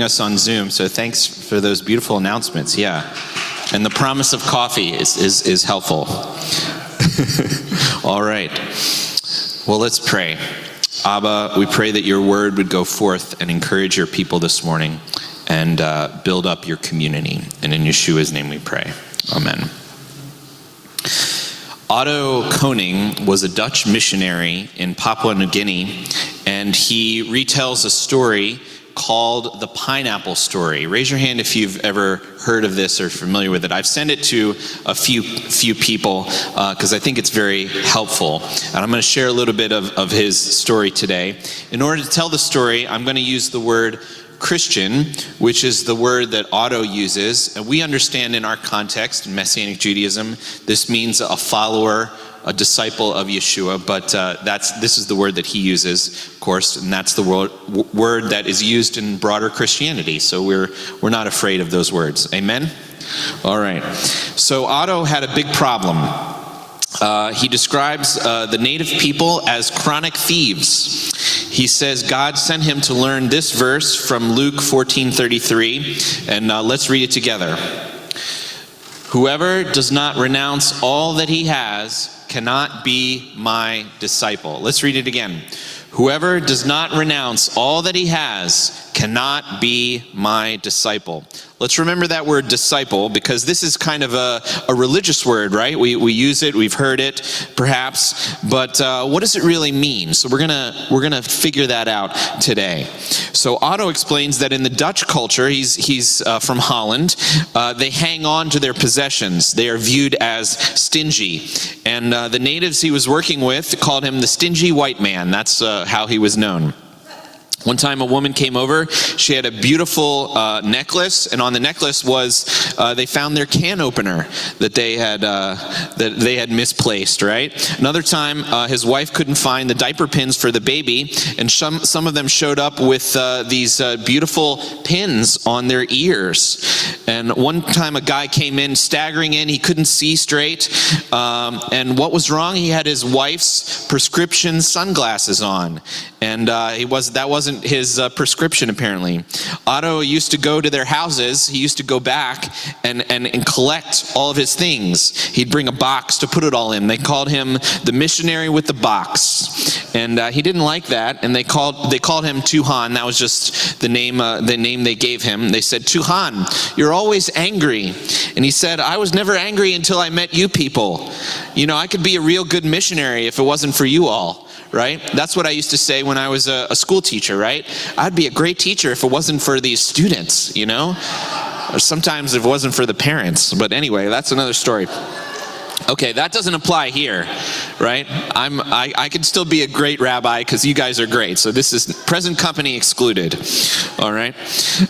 us on Zoom. So thanks for those beautiful announcements. Yeah. And the promise of coffee is, is, is helpful. All right. Well, let's pray. Abba, we pray that your word would go forth and encourage your people this morning and uh, build up your community. And in Yeshua's name we pray. Amen. Otto Koning was a Dutch missionary in Papua New Guinea, and he retells a story called The Pineapple Story. Raise your hand if you've ever heard of this or familiar with it. I've sent it to a few, few people because uh, I think it's very helpful. And I'm going to share a little bit of, of his story today. In order to tell the story, I'm going to use the word Christian, which is the word that Otto uses. And we understand in our context, in Messianic Judaism, this means a follower a disciple of Yeshua, but uh, that's this is the word that he uses, of course, and that's the word, word that is used in broader Christianity. So we're we're not afraid of those words. Amen. All right. So Otto had a big problem. Uh, he describes uh, the native people as chronic thieves. He says God sent him to learn this verse from Luke 14:33, and uh, let's read it together. Whoever does not renounce all that he has cannot be my disciple. Let's read it again. Whoever does not renounce all that he has cannot be my disciple. Let's remember that word disciple because this is kind of a, a religious word, right? We, we use it, we've heard it perhaps, but uh, what does it really mean? So we're gonna we're gonna figure that out today. So Otto explains that in the Dutch culture, he's he's uh, from Holland. Uh, they hang on to their possessions. They are viewed as stingy, and uh, the natives he was working with called him the stingy white man. That's uh, how he was known. One time, a woman came over. She had a beautiful uh, necklace, and on the necklace was uh, they found their can opener that they had uh, that they had misplaced. Right. Another time, uh, his wife couldn't find the diaper pins for the baby, and some some of them showed up with uh, these uh, beautiful pins on their ears. And one time, a guy came in staggering in. He couldn't see straight, um, and what was wrong? He had his wife's prescription sunglasses on, and he was that wasn't wasn't his uh, prescription, apparently. Otto used to go to their houses. He used to go back and, and, and collect all of his things. He'd bring a box to put it all in. They called him the missionary with the box. And uh, he didn't like that, and they called, they called him Tuhan. That was just the name, uh, the name they gave him. They said, Tuhan, you're always angry. And he said, I was never angry until I met you people. You know, I could be a real good missionary if it wasn't for you all right? That's what I used to say when I was a, a school teacher, right? I'd be a great teacher if it wasn't for these students, you know? Or sometimes if it wasn't for the parents. But anyway, that's another story. Okay, that doesn't apply here, right? I'm I, I can still be a great rabbi because you guys are great. So this is present company excluded. All right.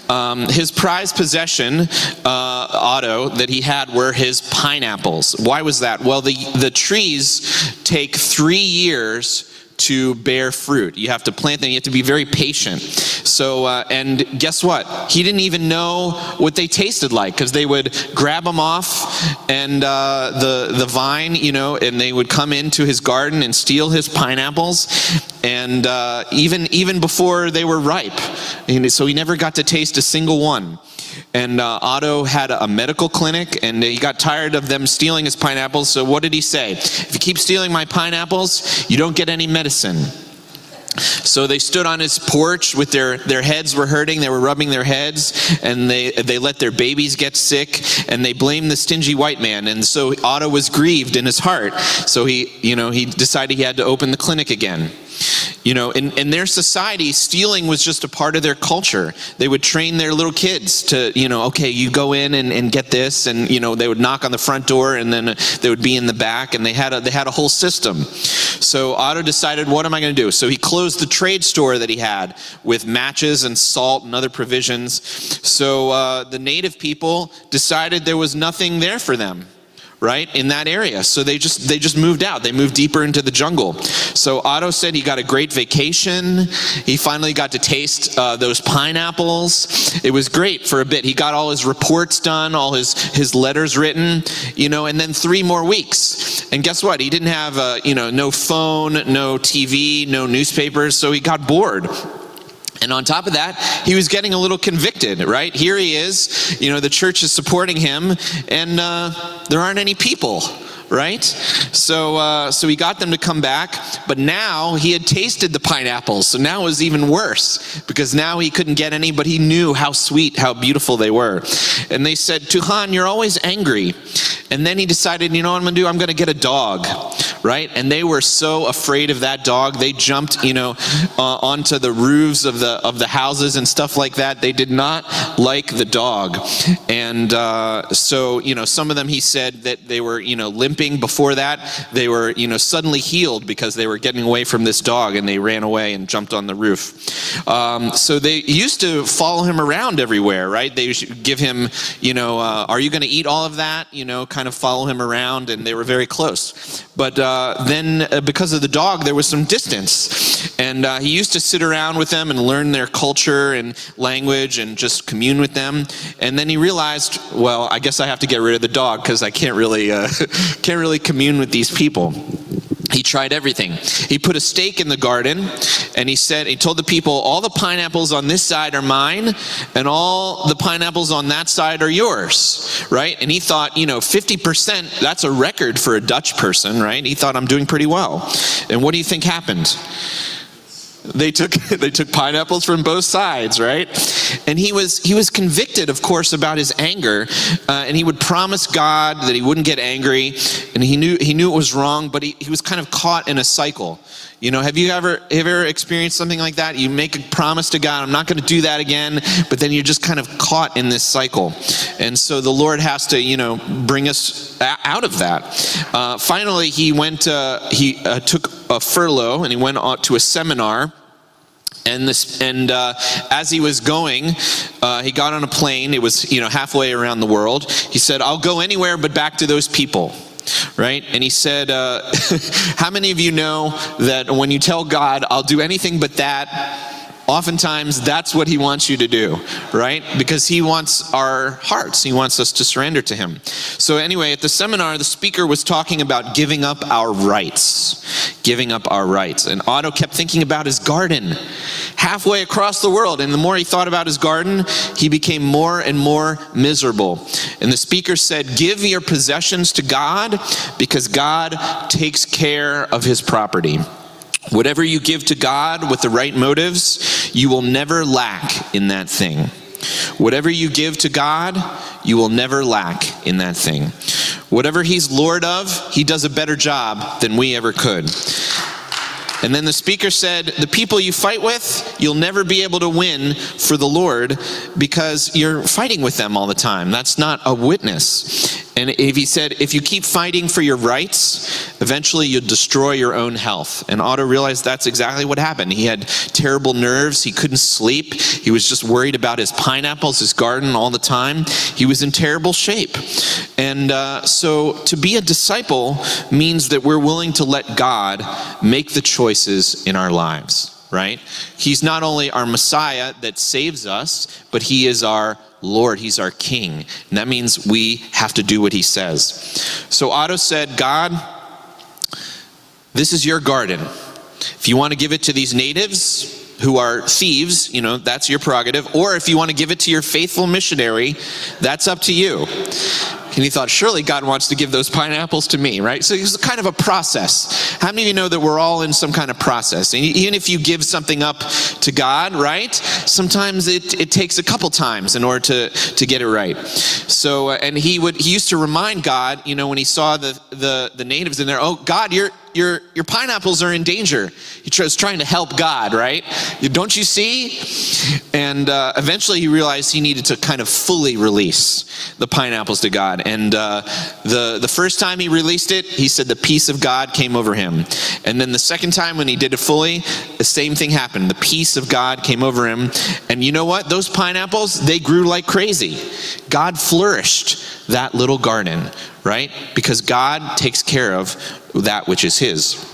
Um, his prized possession, uh, Otto, that he had were his pineapples. Why was that? Well, the the trees take three years to bear fruit. You have to plant them, you have to be very patient. So, uh, and guess what? He didn't even know what they tasted like because they would grab them off and uh, the, the vine, you know, and they would come into his garden and steal his pineapples. And uh, even, even before they were ripe. And so he never got to taste a single one and uh, Otto had a medical clinic, and he got tired of them stealing his pineapples. So what did he say? If you keep stealing my pineapples, you don't get any medicine. So they stood on his porch with their, their heads were hurting, they were rubbing their heads, and they, they let their babies get sick, and they blamed the stingy white man. And so Otto was grieved in his heart. So he, you know, he decided he had to open the clinic again. You know, in, in their society, stealing was just a part of their culture. They would train their little kids to, you know, okay, you go in and, and get this, and you know, they would knock on the front door, and then they would be in the back, and they had a they had a whole system. So Otto decided, what am I going to do? So he closed the trade store that he had with matches and salt and other provisions. So uh, the native people decided there was nothing there for them right in that area. So they just they just moved out. They moved deeper into the jungle. So otto said he got a great vacation. He finally got to taste uh, those pineapples. It was great for a bit. He got all his reports done all his his letters written you know and then three more weeks. And guess what? He didn't have uh, you know no phone no tv no newspapers so he got bored And on top of that, he was getting a little convicted, right? Here he is, you know, the church is supporting him, and uh, there aren't any people right? So, uh, so he got them to come back, but now he had tasted the pineapples, so now it was even worse because now he couldn't get any, but he knew how sweet, how beautiful they were. And they said, Tuhan, you're always angry. And then he decided, you know what I'm gonna do? I'm gonna get a dog, right? And they were so afraid of that dog, they jumped, you know, uh, onto the roofs of the of the houses and stuff like that. They did not like the dog, and uh, so you know, some of them he said that they were, you know, limping before that, they were, you know, suddenly healed because they were getting away from this dog and they ran away and jumped on the roof. Um, so they used to follow him around everywhere, right? They give him, you know, uh, are you going to eat all of that? You know, kind of follow him around, and they were very close. But uh, then, uh, because of the dog, there was some distance, and uh, he used to sit around with them and learn their culture and language and just commune with them. And then he realized, well, I guess I have to get rid of the dog because I can't really uh, can't really commune with these people. He tried everything. He put a stake in the garden and he said, he told the people, all the pineapples on this side are mine and all the pineapples on that side are yours, right? And he thought, you know, 50%, that's a record for a Dutch person, right? He thought, I'm doing pretty well. And what do you think happened? They took they took pineapples from both sides right? And he was he was convicted of course about his anger uh, and he would promise god that he wouldn't get angry and he knew he knew it was wrong but he, he was kind of caught in a cycle. You know have you ever have you ever experienced something like that? You make a promise to god i'm not going to do that again but then you're just kind of caught in this cycle. And so the lord has to you know bring us out of that. Uh, finally he went uh, he uh, took a furlough and he went out to a seminar. And this and uh, as he was going uh, he got on a plane. It was you know halfway around the world. He said i'll go anywhere but back to those people right? And he said uh, how many of you know that when you tell god i'll do anything but that Oftentimes, that's what he wants you to do, right? Because he wants our hearts. He wants us to surrender to him. So, anyway, at the seminar, the speaker was talking about giving up our rights. Giving up our rights. And Otto kept thinking about his garden halfway across the world. And the more he thought about his garden, he became more and more miserable. And the speaker said, Give your possessions to God because God takes care of his property. Whatever you give to God with the right motives, you will never lack in that thing. Whatever you give to God, you will never lack in that thing. Whatever He's Lord of, He does a better job than we ever could. And then the speaker said, The people you fight with, you'll never be able to win for the Lord because you're fighting with them all the time. That's not a witness. And if he said, if you keep fighting for your rights, eventually you'll destroy your own health. And Otto realized that's exactly what happened. He had terrible nerves. He couldn't sleep. He was just worried about his pineapples, his garden all the time. He was in terrible shape. And uh, so to be a disciple means that we're willing to let God make the choices in our lives right? He's not only our Messiah that saves us, but He is our Lord, He's our King. And that means we have to do what He says. So Otto said, God, this is your garden. If you want to give it to these natives, who are thieves, you know, that's your prerogative. Or if you want to give it to your faithful missionary, that's up to you. And he thought, surely God wants to give those pineapples to me, right? So it's kind of a process. How many of you know that we're all in some kind of process? And even if you give something up to God, right? Sometimes it, it takes a couple times in order to, to get it right. So, uh, and he would, he used to remind God, you know, when he saw the, the, the natives in there, oh, God, you're, your, your pineapples are in danger. He was trying to help God, right? Don't you see? And uh, eventually he realized he needed to kind of fully release the pineapples to God. And uh, the, the first time he released it, he said the peace of God came over him. And then the second time when he did it fully, the same thing happened. The peace of God came over him. And you know what? Those pineapples, they grew like crazy. God flourished that little garden, right? Because God takes care of that which is his.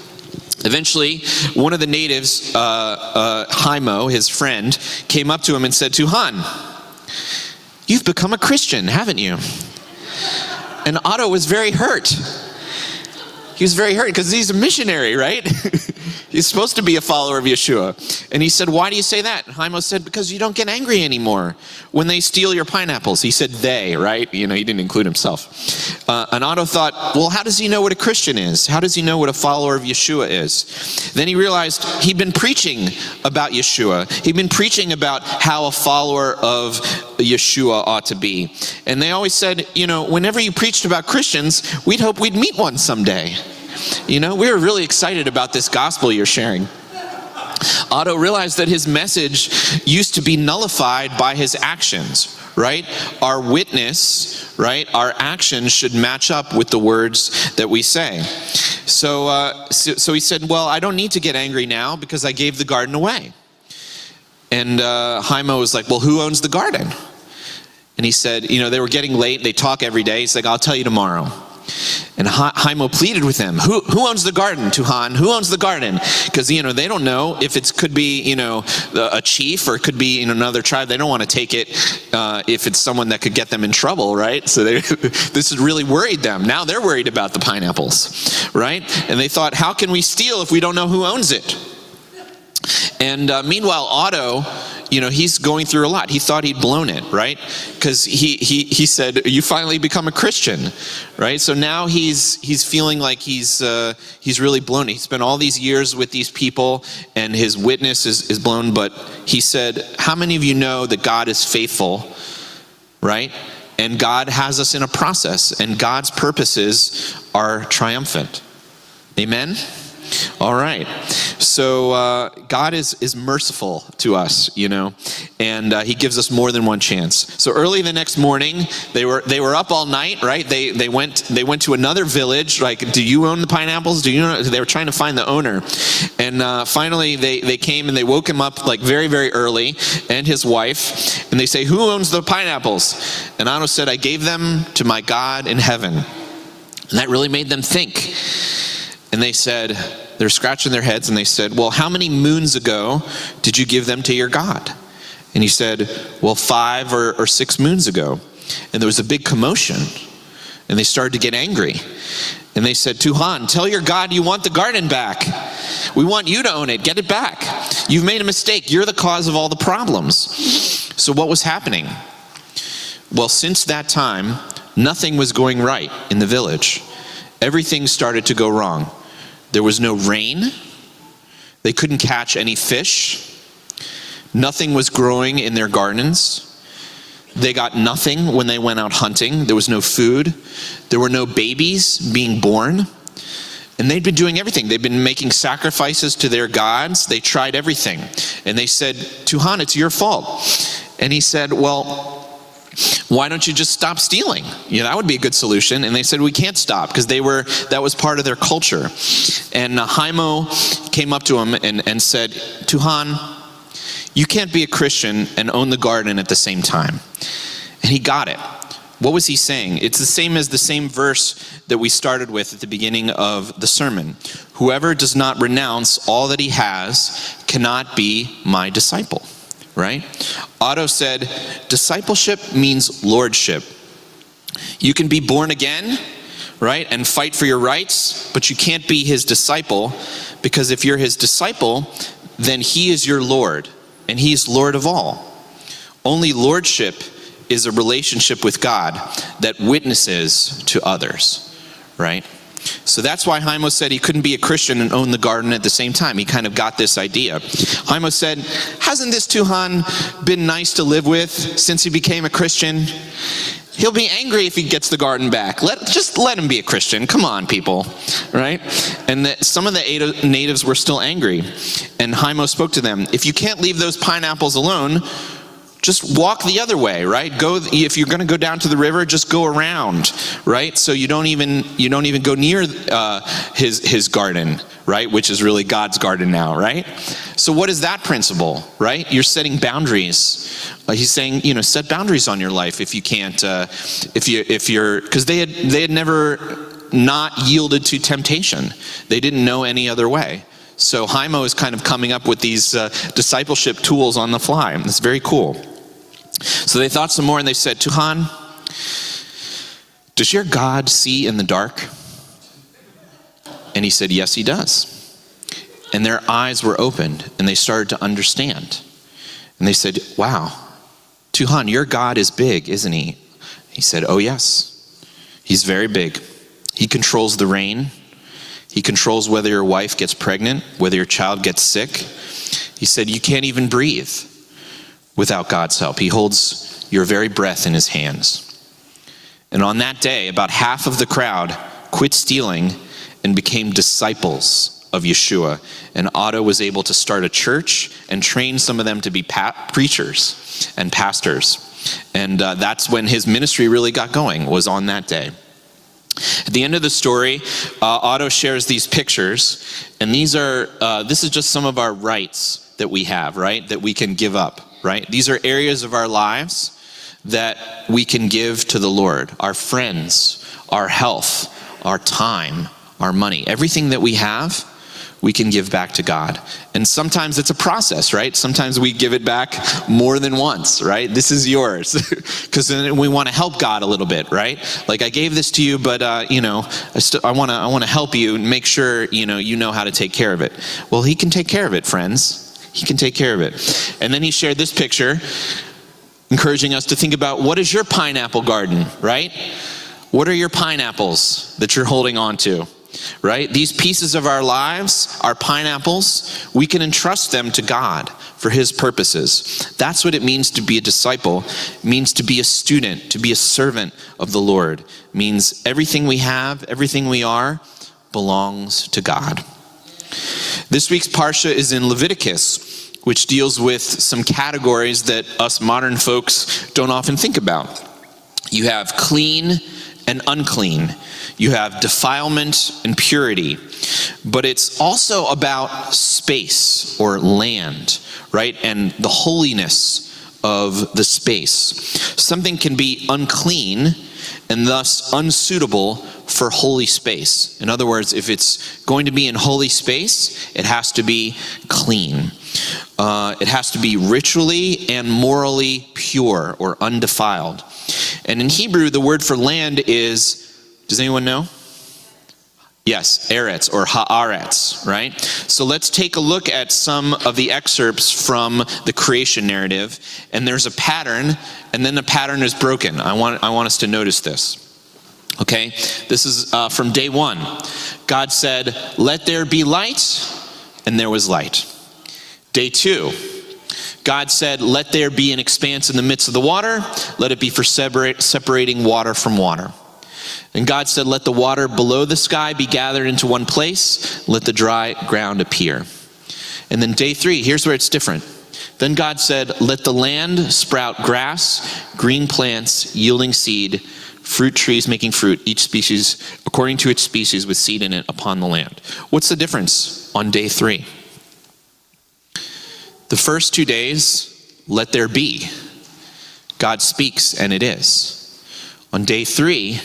Eventually, one of the natives, uh, uh, Haimo, his friend, came up to him and said, Tuhan, you've become a Christian, haven't you? And Otto was very hurt. He was very hurt because he's a missionary, right? he's supposed to be a follower of Yeshua. And he said, Why do you say that? And Haimo said, Because you don't get angry anymore when they steal your pineapples. He said, They, right? You know, he didn't include himself. Uh, and Otto thought, Well, how does he know what a Christian is? How does he know what a follower of Yeshua is? Then he realized he'd been preaching about Yeshua, he'd been preaching about how a follower of Yeshua ought to be. And they always said, You know, whenever you preached about Christians, we'd hope we'd meet one someday. You know, we were really excited about this gospel you're sharing. Otto realized that his message used to be nullified by his actions, right? Our witness, right? Our actions should match up with the words that we say. So, uh, so, so, he said, Well, I don't need to get angry now because I gave the garden away. And uh, Haimo was like, Well, who owns the garden? And he said, You know, they were getting late. They talk every day. He's like, I'll tell you tomorrow. And Haimo pleaded with them, who, who owns the garden, Tuhan? Who owns the garden? Because, you know, they don't know if it could be, you know, a chief or it could be in another tribe. They don't want to take it uh, if it's someone that could get them in trouble, right? So they, this has really worried them. Now they're worried about the pineapples, right? And they thought, how can we steal if we don't know who owns it? And uh, meanwhile, Otto you know, he's going through a lot. He thought he'd blown it, right? Because he, he, he said, you finally become a Christian, right? So now he's, he's feeling like he's, uh, he's really blown it. He spent all these years with these people and his witness is, is blown. But he said, how many of you know that God is faithful, right? And God has us in a process and God's purposes are triumphant. Amen? All right. So uh, God is is merciful to us, you know, and uh, He gives us more than one chance. So early the next morning, they were they were up all night, right? They they went they went to another village. Like, do you own the pineapples? Do you know? They were trying to find the owner, and uh, finally they they came and they woke him up like very very early, and his wife, and they say, "Who owns the pineapples?" And Otto said, "I gave them to my God in heaven." And that really made them think. And they said, they're scratching their heads and they said, Well, how many moons ago did you give them to your God? And he said, Well, five or, or six moons ago. And there was a big commotion. And they started to get angry. And they said, Tuhan, tell your God you want the garden back. We want you to own it. Get it back. You've made a mistake. You're the cause of all the problems. So, what was happening? Well, since that time, nothing was going right in the village. Everything started to go wrong. There was no rain. They couldn't catch any fish. Nothing was growing in their gardens. They got nothing when they went out hunting. There was no food. There were no babies being born. And they'd been doing everything. They'd been making sacrifices to their gods. They tried everything. And they said, Tuhan, it's your fault. And he said, Well, why don't you just stop stealing? You know, that would be a good solution. And they said, we can't stop because they were, that was part of their culture. And uh, Haimo came up to him and, and said, Tuhan, you can't be a Christian and own the garden at the same time. And he got it. What was he saying? It's the same as the same verse that we started with at the beginning of the sermon. Whoever does not renounce all that he has cannot be my disciple right? Otto said, discipleship means lordship. You can be born again, right, and fight for your rights, but you can't be his disciple because if you're his disciple, then he is your Lord, and he's Lord of all. Only lordship is a relationship with God that witnesses to others, right? So that's why Haimo said he couldn't be a Christian and own the garden at the same time. He kind of got this idea. Haimo said, Hasn't this Tuhan been nice to live with since he became a Christian? He'll be angry if he gets the garden back. Let, just let him be a Christian. Come on, people. Right? And that some of the natives were still angry. And Haimo spoke to them If you can't leave those pineapples alone, just walk the other way right? Go if you're going to go down to the river just go around right? So you don't even you don't even go near uh, his his garden right? Which is really god's garden now right? So what is that principle right? You're setting boundaries. Uh, he's saying you know set boundaries on your life if you can't uh, if you if you're because they had they had never not yielded to temptation. They didn't know any other way so Haimo is kind of coming up with these uh, discipleship tools on the fly. It's very cool. So they thought some more and they said, Tuhan, does your God see in the dark? And he said, Yes, he does. And their eyes were opened and they started to understand. And they said, Wow, Tuhan, your God is big, isn't he? He said, Oh, yes. He's very big. He controls the rain. He controls whether your wife gets pregnant, whether your child gets sick. He said, You can't even breathe without God's help. He holds your very breath in his hands. And on that day, about half of the crowd quit stealing and became disciples of Yeshua. And Otto was able to start a church and train some of them to be pa- preachers and pastors. And uh, that's when his ministry really got going, was on that day. At the end of the story, uh, Otto shares these pictures, and these are, uh, this is just some of our rights that we have, right? That we can give up, right? These are areas of our lives that we can give to the Lord our friends, our health, our time, our money. Everything that we have, we can give back to God. And sometimes it's a process, right? Sometimes we give it back more than once, right? This is yours. Because then we want to help God a little bit, right? Like I gave this to you, but uh, you know, I, st- I want to I want to help you and make sure you know you know how to take care of it. Well, He can take care of it, friends. He can take care of it. And then he shared this picture, encouraging us to think about what is your pineapple garden, right? What are your pineapples that you're holding on to? Right? These pieces of our lives, our pineapples, we can entrust them to God for his purposes. That's what it means to be a disciple. It means to be a student, to be a servant of the Lord. It means everything we have, everything we are belongs to God. This week's parsha is in Leviticus, which deals with some categories that us modern folks don't often think about. You have clean and unclean. You have defilement and purity. But it's also about space or land, right? And the holiness of the space. Something can be unclean and thus unsuitable for holy space. In other words, if it's going to be in holy space, it has to be clean. Uh, it has to be ritually and morally pure or undefiled. And in Hebrew, the word for land is, does anyone know? Yes, Eretz or Haaretz, right? So let's take a look at some of the excerpts from the creation narrative. And there's a pattern, and then the pattern is broken. I want, I want us to notice this. Okay? This is uh, from day one. God said, Let there be light, and there was light. Day two, God said, Let there be an expanse in the midst of the water, let it be for separate, separating water from water. And God said, Let the water below the sky be gathered into one place, let the dry ground appear. And then day three, here's where it's different. Then God said, Let the land sprout grass, green plants, yielding seed, fruit trees making fruit, each species according to its species with seed in it upon the land. What's the difference on day three? The first two days, let there be. God speaks and it is. On day three,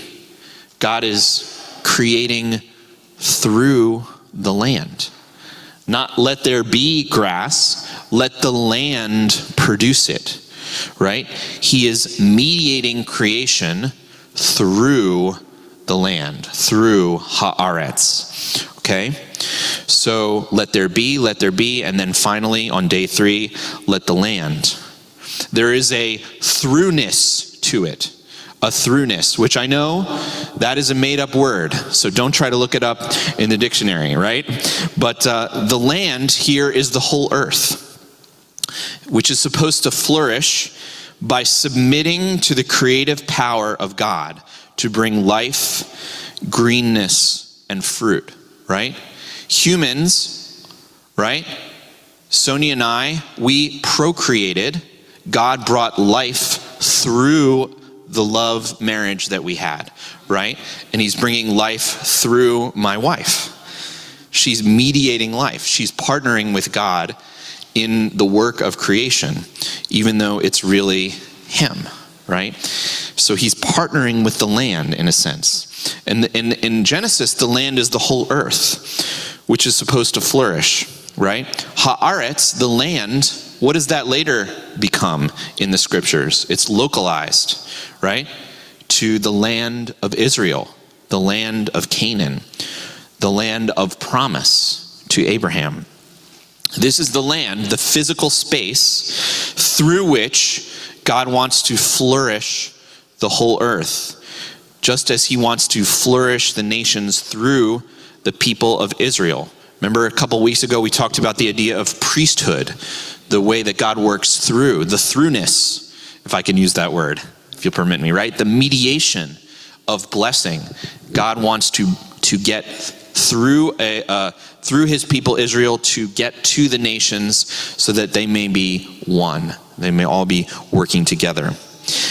God is creating through the land. Not let there be grass, let the land produce it, right? He is mediating creation through the land, through Haaretz. Okay? So let there be, let there be, and then finally on day three, let the land. There is a throughness to it a throughness, which I know that is a made up word. So don't try to look it up in the dictionary, right? But uh, the land here is the whole earth, which is supposed to flourish by submitting to the creative power of God to bring life, greenness, and fruit, right? Humans, right? Sony and I, we procreated. God brought life through the love marriage that we had, right? And he's bringing life through my wife. She's mediating life, she's partnering with God in the work of creation, even though it's really him, right? So he's partnering with the land in a sense. And in, in Genesis, the land is the whole earth, which is supposed to flourish, right? Haaretz, the land, what does that later become in the scriptures? It's localized, right? To the land of Israel, the land of Canaan. the land of promise to Abraham. This is the land, the physical space through which God wants to flourish the whole earth, just as he wants to flourish the nations through the people of Israel. Remember a couple weeks ago we talked about the idea of priesthood, the way that God works through, the throughness, if I can use that word, if you'll permit me, right? The mediation of blessing. God wants to to get through a uh, through his people Israel to get to the nations so that they may be one. They may all be working together.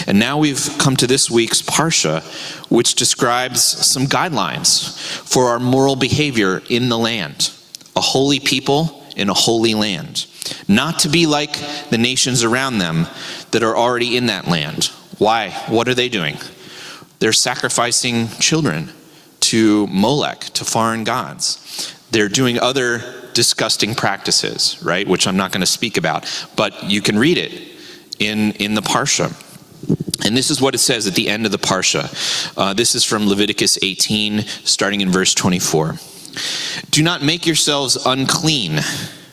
And now we've come to this week's Parsha, which describes some guidelines for our moral behavior in the land. A holy people in a holy land. Not to be like the nations around them that are already in that land. Why? What are they doing? They're sacrificing children to Molech, to foreign gods. They're doing other disgusting practices, right? Which I'm not going to speak about, but you can read it in, in the Parsha. And this is what it says at the end of the Parsha. Uh, this is from Leviticus 18, starting in verse 24. Do not make yourselves unclean.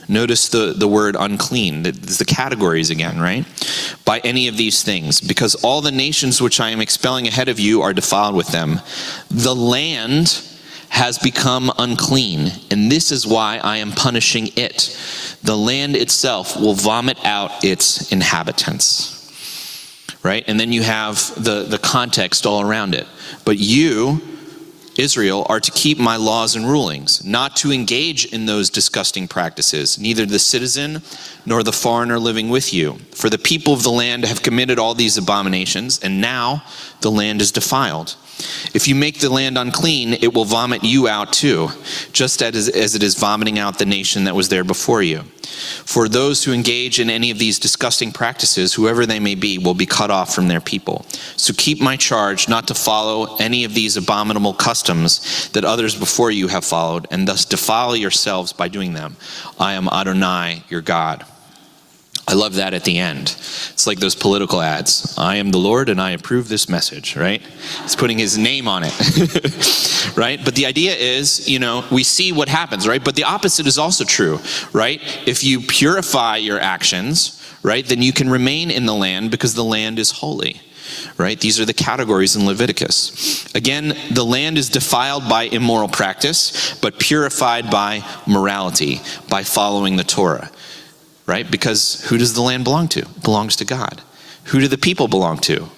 Notice the, the word unclean, the, the categories again, right? By any of these things, because all the nations which I am expelling ahead of you are defiled with them. The land has become unclean, and this is why I am punishing it. The land itself will vomit out its inhabitants right? And then you have the, the context all around it. But you, Israel, are to keep my laws and rulings, not to engage in those disgusting practices, neither the citizen nor the foreigner living with you. For the people of the land have committed all these abominations, and now the land is defiled. If you make the land unclean, it will vomit you out too, just as, as it is vomiting out the nation that was there before you. For those who engage in any of these disgusting practices, whoever they may be, will be cut off from their people. So keep my charge not to follow any of these abominable customs that others before you have followed, and thus defile yourselves by doing them. I am Adonai, your God. I love that at the end. It's like those political ads. I am the Lord and I approve this message, right? He's putting his name on it, right? But the idea is, you know, we see what happens, right? But the opposite is also true, right? If you purify your actions, right, then you can remain in the land because the land is holy right? These are the categories in Leviticus. Again, the land is defiled by immoral practice, but purified by morality, by following the Torah right? Because who does the land belong to? It belongs to God. Who do the people belong to?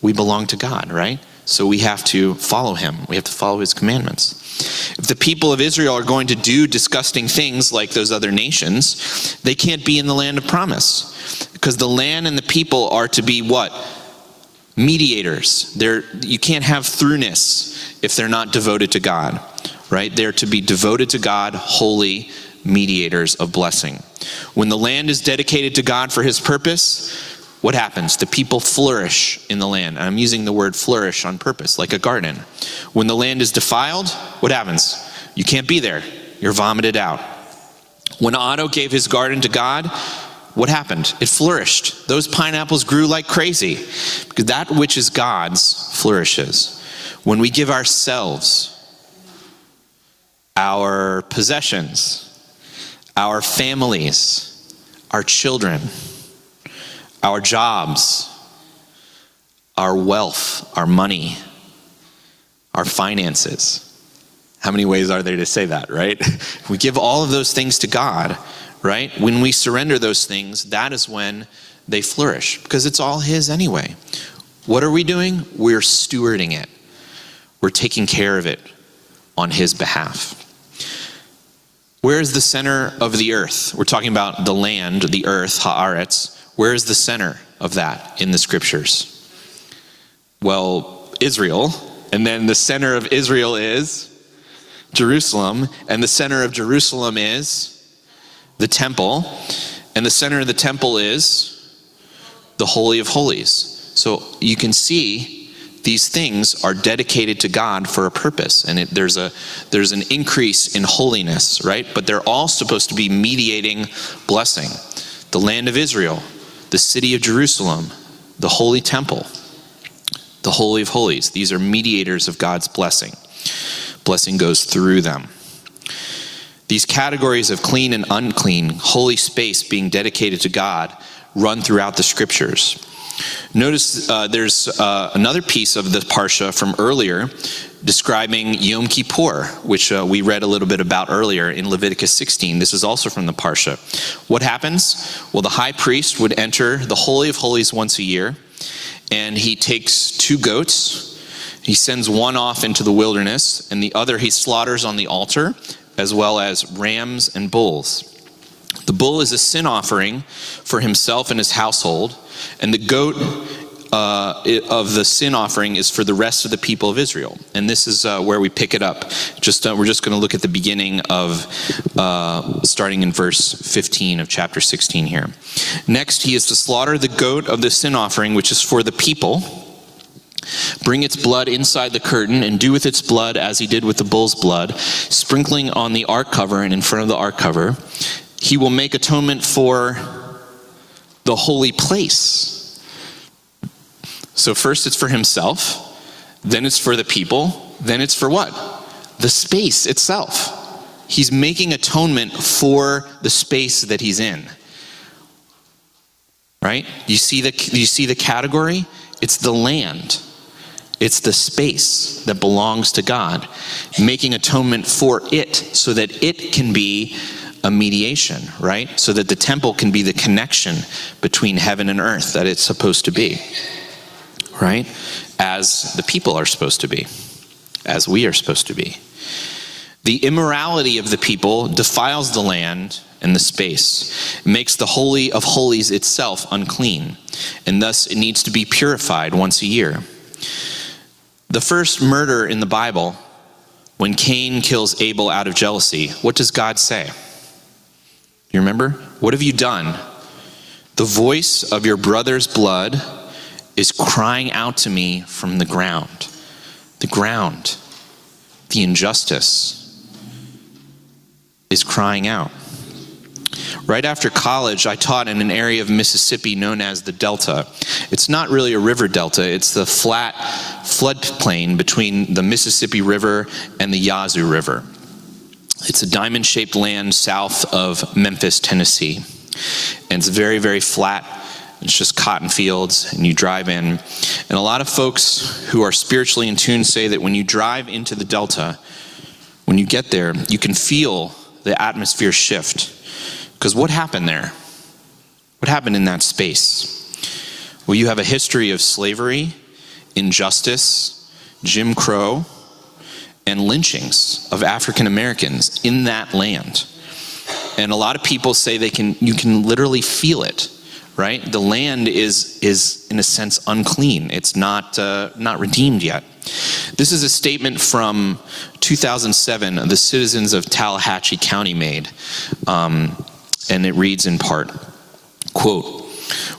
We belong to God, right? So we have to follow him. We have to follow his commandments. If the people of Israel are going to do disgusting things like those other nations, they can't be in the land of promise. Because the land and the people are to be what? Mediators. They're, you can't have throughness if they're not devoted to God, right? They're to be devoted to God, holy, mediators of blessing. When the land is dedicated to God for his purpose, what happens? The people flourish in the land. I'm using the word flourish on purpose, like a garden. When the land is defiled, what happens? You can't be there. You're vomited out. When Otto gave his garden to God, what happened? It flourished. Those pineapples grew like crazy because that which is God's flourishes. When we give ourselves, our possessions, our families, our children, our jobs, our wealth, our money, our finances. How many ways are there to say that, right? we give all of those things to God, right? When we surrender those things, that is when they flourish because it's all His anyway. What are we doing? We're stewarding it, we're taking care of it on His behalf. Where is the center of the earth? We're talking about the land, the earth, haaretz. Where is the center of that in the scriptures? Well, Israel. And then the center of Israel is Jerusalem. And the center of Jerusalem is the temple. And the center of the temple is the Holy of Holies. So you can see these things are dedicated to God for a purpose, and it, there's a there's an increase in holiness, right? But they're all supposed to be mediating blessing. The land of Israel, the city of Jerusalem, the holy temple, the holy of holies. These are mediators of God's blessing. Blessing goes through them. These categories of clean and unclean, holy space being dedicated to God, run throughout the scriptures. Notice uh, there's uh, another piece of the Parsha from earlier describing Yom Kippur, which uh, we read a little bit about earlier in Leviticus 16. This is also from the Parsha. What happens? Well, the high priest would enter the Holy of Holies once a year, and he takes two goats. He sends one off into the wilderness, and the other he slaughters on the altar, as well as rams and bulls. The bull is a sin offering for himself and his household, and the goat uh, of the sin offering is for the rest of the people of Israel. And this is uh, where we pick it up. Just uh, we're just going to look at the beginning of uh, starting in verse 15 of chapter 16 here. Next, he is to slaughter the goat of the sin offering, which is for the people. Bring its blood inside the curtain and do with its blood as he did with the bull's blood, sprinkling on the ark cover and in front of the ark cover. He will make atonement for the holy place. So, first it's for himself, then it's for the people, then it's for what? The space itself. He's making atonement for the space that he's in. Right? You see the you see the category? It's the land. It's the space that belongs to God, making atonement for it so that it can be a mediation, right? So that the temple can be the connection between heaven and earth that it's supposed to be, right? As the people are supposed to be, as we are supposed to be. The immorality of the people defiles the land and the space, it makes the Holy of Holies itself unclean, and thus it needs to be purified once a year. The first murder in the Bible, when Cain kills Abel out of jealousy, what does God say? You remember? What have you done? The voice of your brother's blood is crying out to me from the ground. The ground, the injustice is crying out. Right after college, I taught in an area of Mississippi known as the Delta. It's not really a river delta, it's the flat floodplain between the Mississippi River and the Yazoo River. It's a diamond shaped land south of Memphis, Tennessee. And it's very, very flat. It's just cotton fields, and you drive in. And a lot of folks who are spiritually in tune say that when you drive into the Delta, when you get there, you can feel the atmosphere shift. Because what happened there? What happened in that space? Well, you have a history of slavery, injustice, Jim Crow, and lynchings of African Americans in that land. And a lot of people say they can you can literally feel it, right? The land is is in a sense unclean. It's not uh, not redeemed yet. This is a statement from 2007 the citizens of Tallahatchie County made, um, and it reads in part, quote.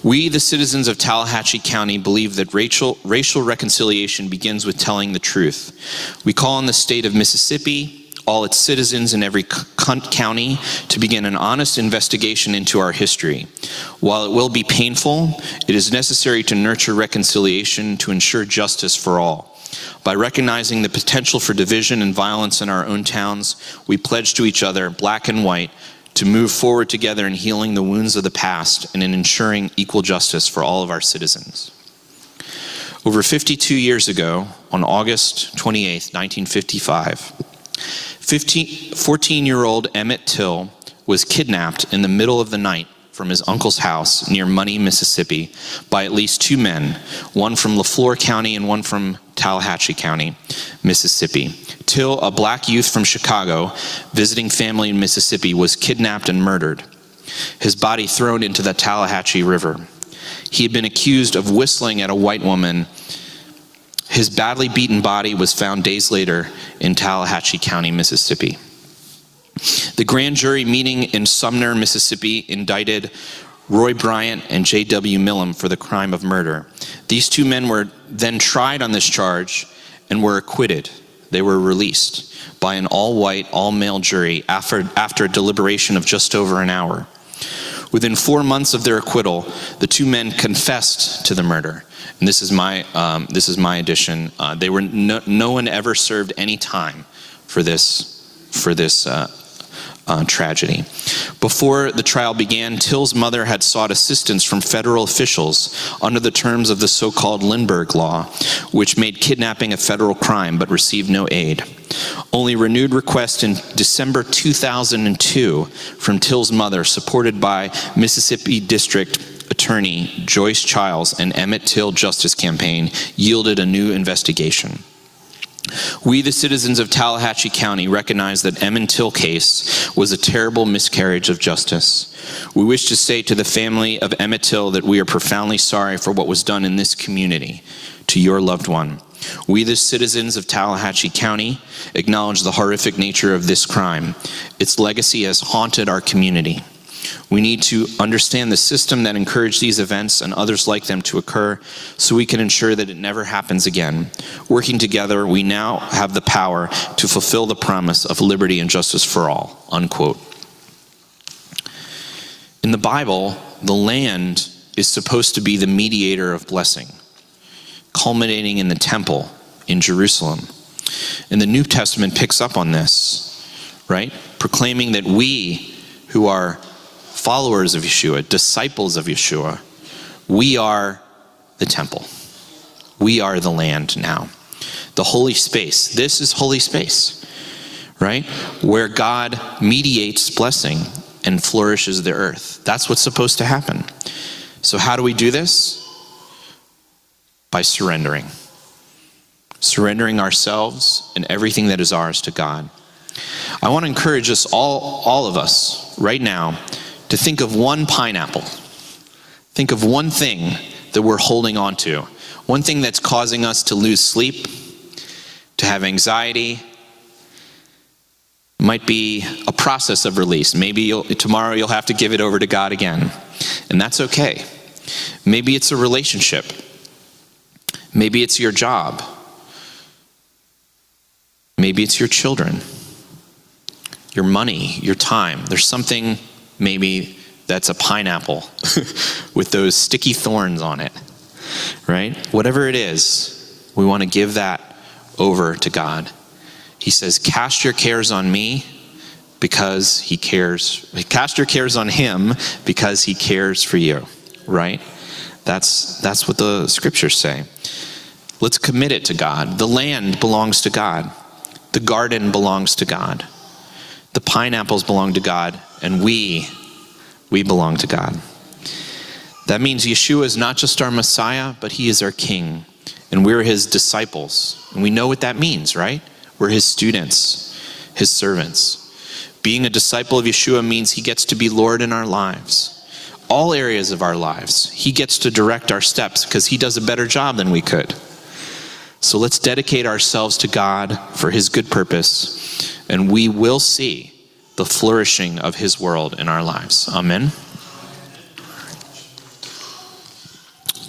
We, the citizens of Tallahatchie County, believe that racial, racial reconciliation begins with telling the truth. We call on the state of Mississippi, all its citizens in every county, to begin an honest investigation into our history. While it will be painful, it is necessary to nurture reconciliation to ensure justice for all. By recognizing the potential for division and violence in our own towns, we pledge to each other, black and white, to move forward together in healing the wounds of the past and in ensuring equal justice for all of our citizens. Over 52 years ago, on August 28, 1955, 14 year old Emmett Till was kidnapped in the middle of the night from his uncle's house near Money, Mississippi, by at least two men, one from Leflore County and one from Tallahatchie County, Mississippi. Till, a black youth from Chicago, visiting family in Mississippi, was kidnapped and murdered. His body thrown into the Tallahatchie River. He had been accused of whistling at a white woman. His badly beaten body was found days later in Tallahatchie County, Mississippi. The grand jury meeting in Sumner, Mississippi, indicted Roy Bryant and J.W. Milam for the crime of murder. These two men were then tried on this charge and were acquitted. They were released by an all white, all male jury after, after a deliberation of just over an hour. Within four months of their acquittal, the two men confessed to the murder. And this is my, um, this is my addition. Uh, they were no, no one ever served any time for this, for this uh, uh, tragedy. Before the trial began, Till's mother had sought assistance from federal officials under the terms of the so called Lindbergh Law, which made kidnapping a federal crime but received no aid. Only renewed request in December 2002 from Till's mother, supported by Mississippi District Attorney Joyce Chiles and Emmett Till Justice Campaign, yielded a new investigation. We, the citizens of Tallahatchie County, recognize that Emmett Till case was a terrible miscarriage of justice. We wish to say to the family of Emmett Till that we are profoundly sorry for what was done in this community to your loved one. We, the citizens of Tallahatchie County, acknowledge the horrific nature of this crime. Its legacy has haunted our community. We need to understand the system that encouraged these events and others like them to occur so we can ensure that it never happens again. Working together, we now have the power to fulfill the promise of liberty and justice for all. Unquote. In the Bible, the land is supposed to be the mediator of blessing, culminating in the temple in Jerusalem. And the New Testament picks up on this, right? Proclaiming that we who are followers of Yeshua, disciples of Yeshua, we are the temple. We are the land now. The holy space. This is holy space, right? Where God mediates blessing and flourishes the earth. That's what's supposed to happen. So, how do we do this? By surrendering. Surrendering ourselves and everything that is ours to God. I want to encourage us all, all of us, right now, to think of one pineapple. Think of one thing that we're holding on to, one thing that's causing us to lose sleep, to have anxiety. It might be a process of release. Maybe you'll, tomorrow you'll have to give it over to God again, and that's okay. Maybe it's a relationship. Maybe it's your job. Maybe it's your children, your money, your time. There's something maybe that's a pineapple with those sticky thorns on it, right? Whatever it is, we want to give that over to God. He says, Cast your cares on me because he cares. Cast your cares on him because he cares for you, right? That's, that's what the scriptures say. Let's commit it to God. The land belongs to God, the garden belongs to God, the pineapples belong to God, and we, we belong to God. That means Yeshua is not just our Messiah, but he is our King, and we're his disciples. And we know what that means, right? We're his students, his servants. Being a disciple of Yeshua means he gets to be Lord in our lives. All areas of our lives. He gets to direct our steps because he does a better job than we could. So let's dedicate ourselves to God for his good purpose, and we will see the flourishing of his world in our lives. Amen.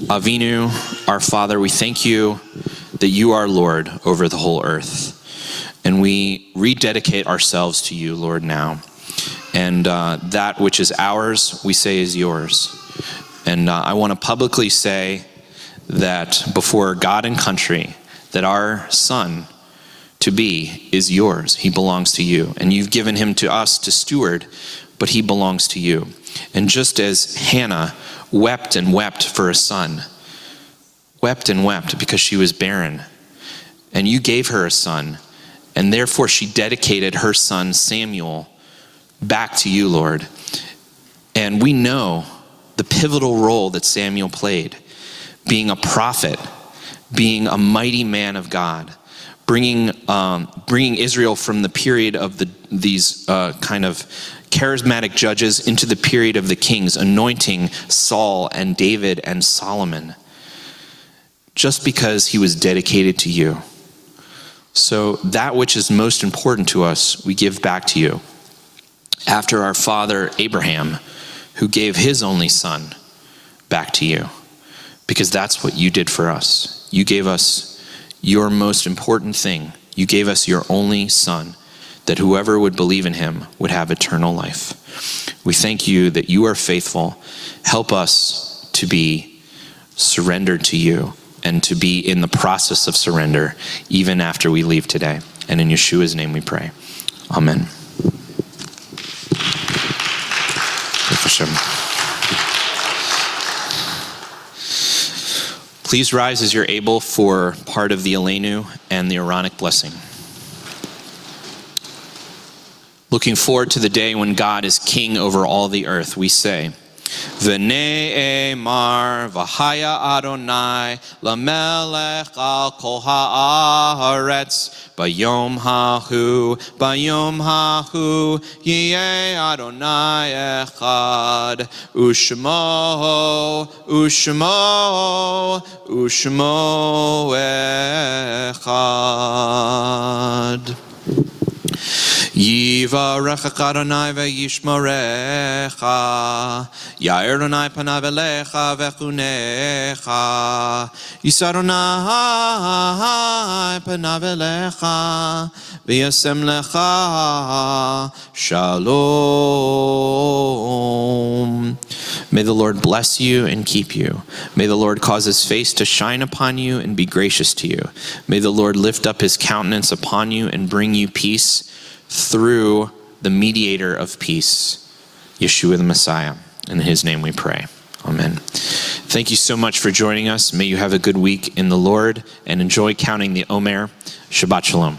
Avinu, our Father, we thank you that you are Lord over the whole earth. And we rededicate ourselves to you, Lord, now. And uh, that which is ours, we say is yours. And uh, I want to publicly say that before God and country, that our son, to be is yours. He belongs to you. And you've given him to us to steward, but he belongs to you. And just as Hannah wept and wept for a son, wept and wept because she was barren, and you gave her a son, and therefore she dedicated her son Samuel back to you, Lord. And we know the pivotal role that Samuel played, being a prophet, being a mighty man of God bringing, um, bringing Israel from the period of the, these uh, kind of charismatic judges into the period of the kings, anointing Saul and David and Solomon, just because he was dedicated to you. So, that which is most important to us, we give back to you. After our father Abraham, who gave his only son back to you, because that's what you did for us. You gave us your most important thing. You gave us your only Son, that whoever would believe in him would have eternal life. We thank you that you are faithful. Help us to be surrendered to you and to be in the process of surrender even after we leave today. And in Yeshua's name we pray. Amen. Please rise as you're able for part of the Aleinu and the Aaronic blessing. Looking forward to the day when God is king over all the earth, we say, V'ne'emar v'haya Adonai lamelech al kol haaretz bayom hahu bayom hahu yeh Adonai echad ushmo ushmo ushmo echad. Yivarech Adonai ve'yishmorecha Yair Adonai panav elecha ve'chunecha. Yisar panav elecha V'yasem lecha. Shalom. May the Lord bless you and keep you. May the Lord cause his face to shine upon you and be gracious to you. May the Lord lift up his countenance upon you and bring you peace through the mediator of peace, Yeshua the Messiah. In his name we pray. Amen. Thank you so much for joining us. May you have a good week in the Lord and enjoy counting the Omer. Shabbat Shalom.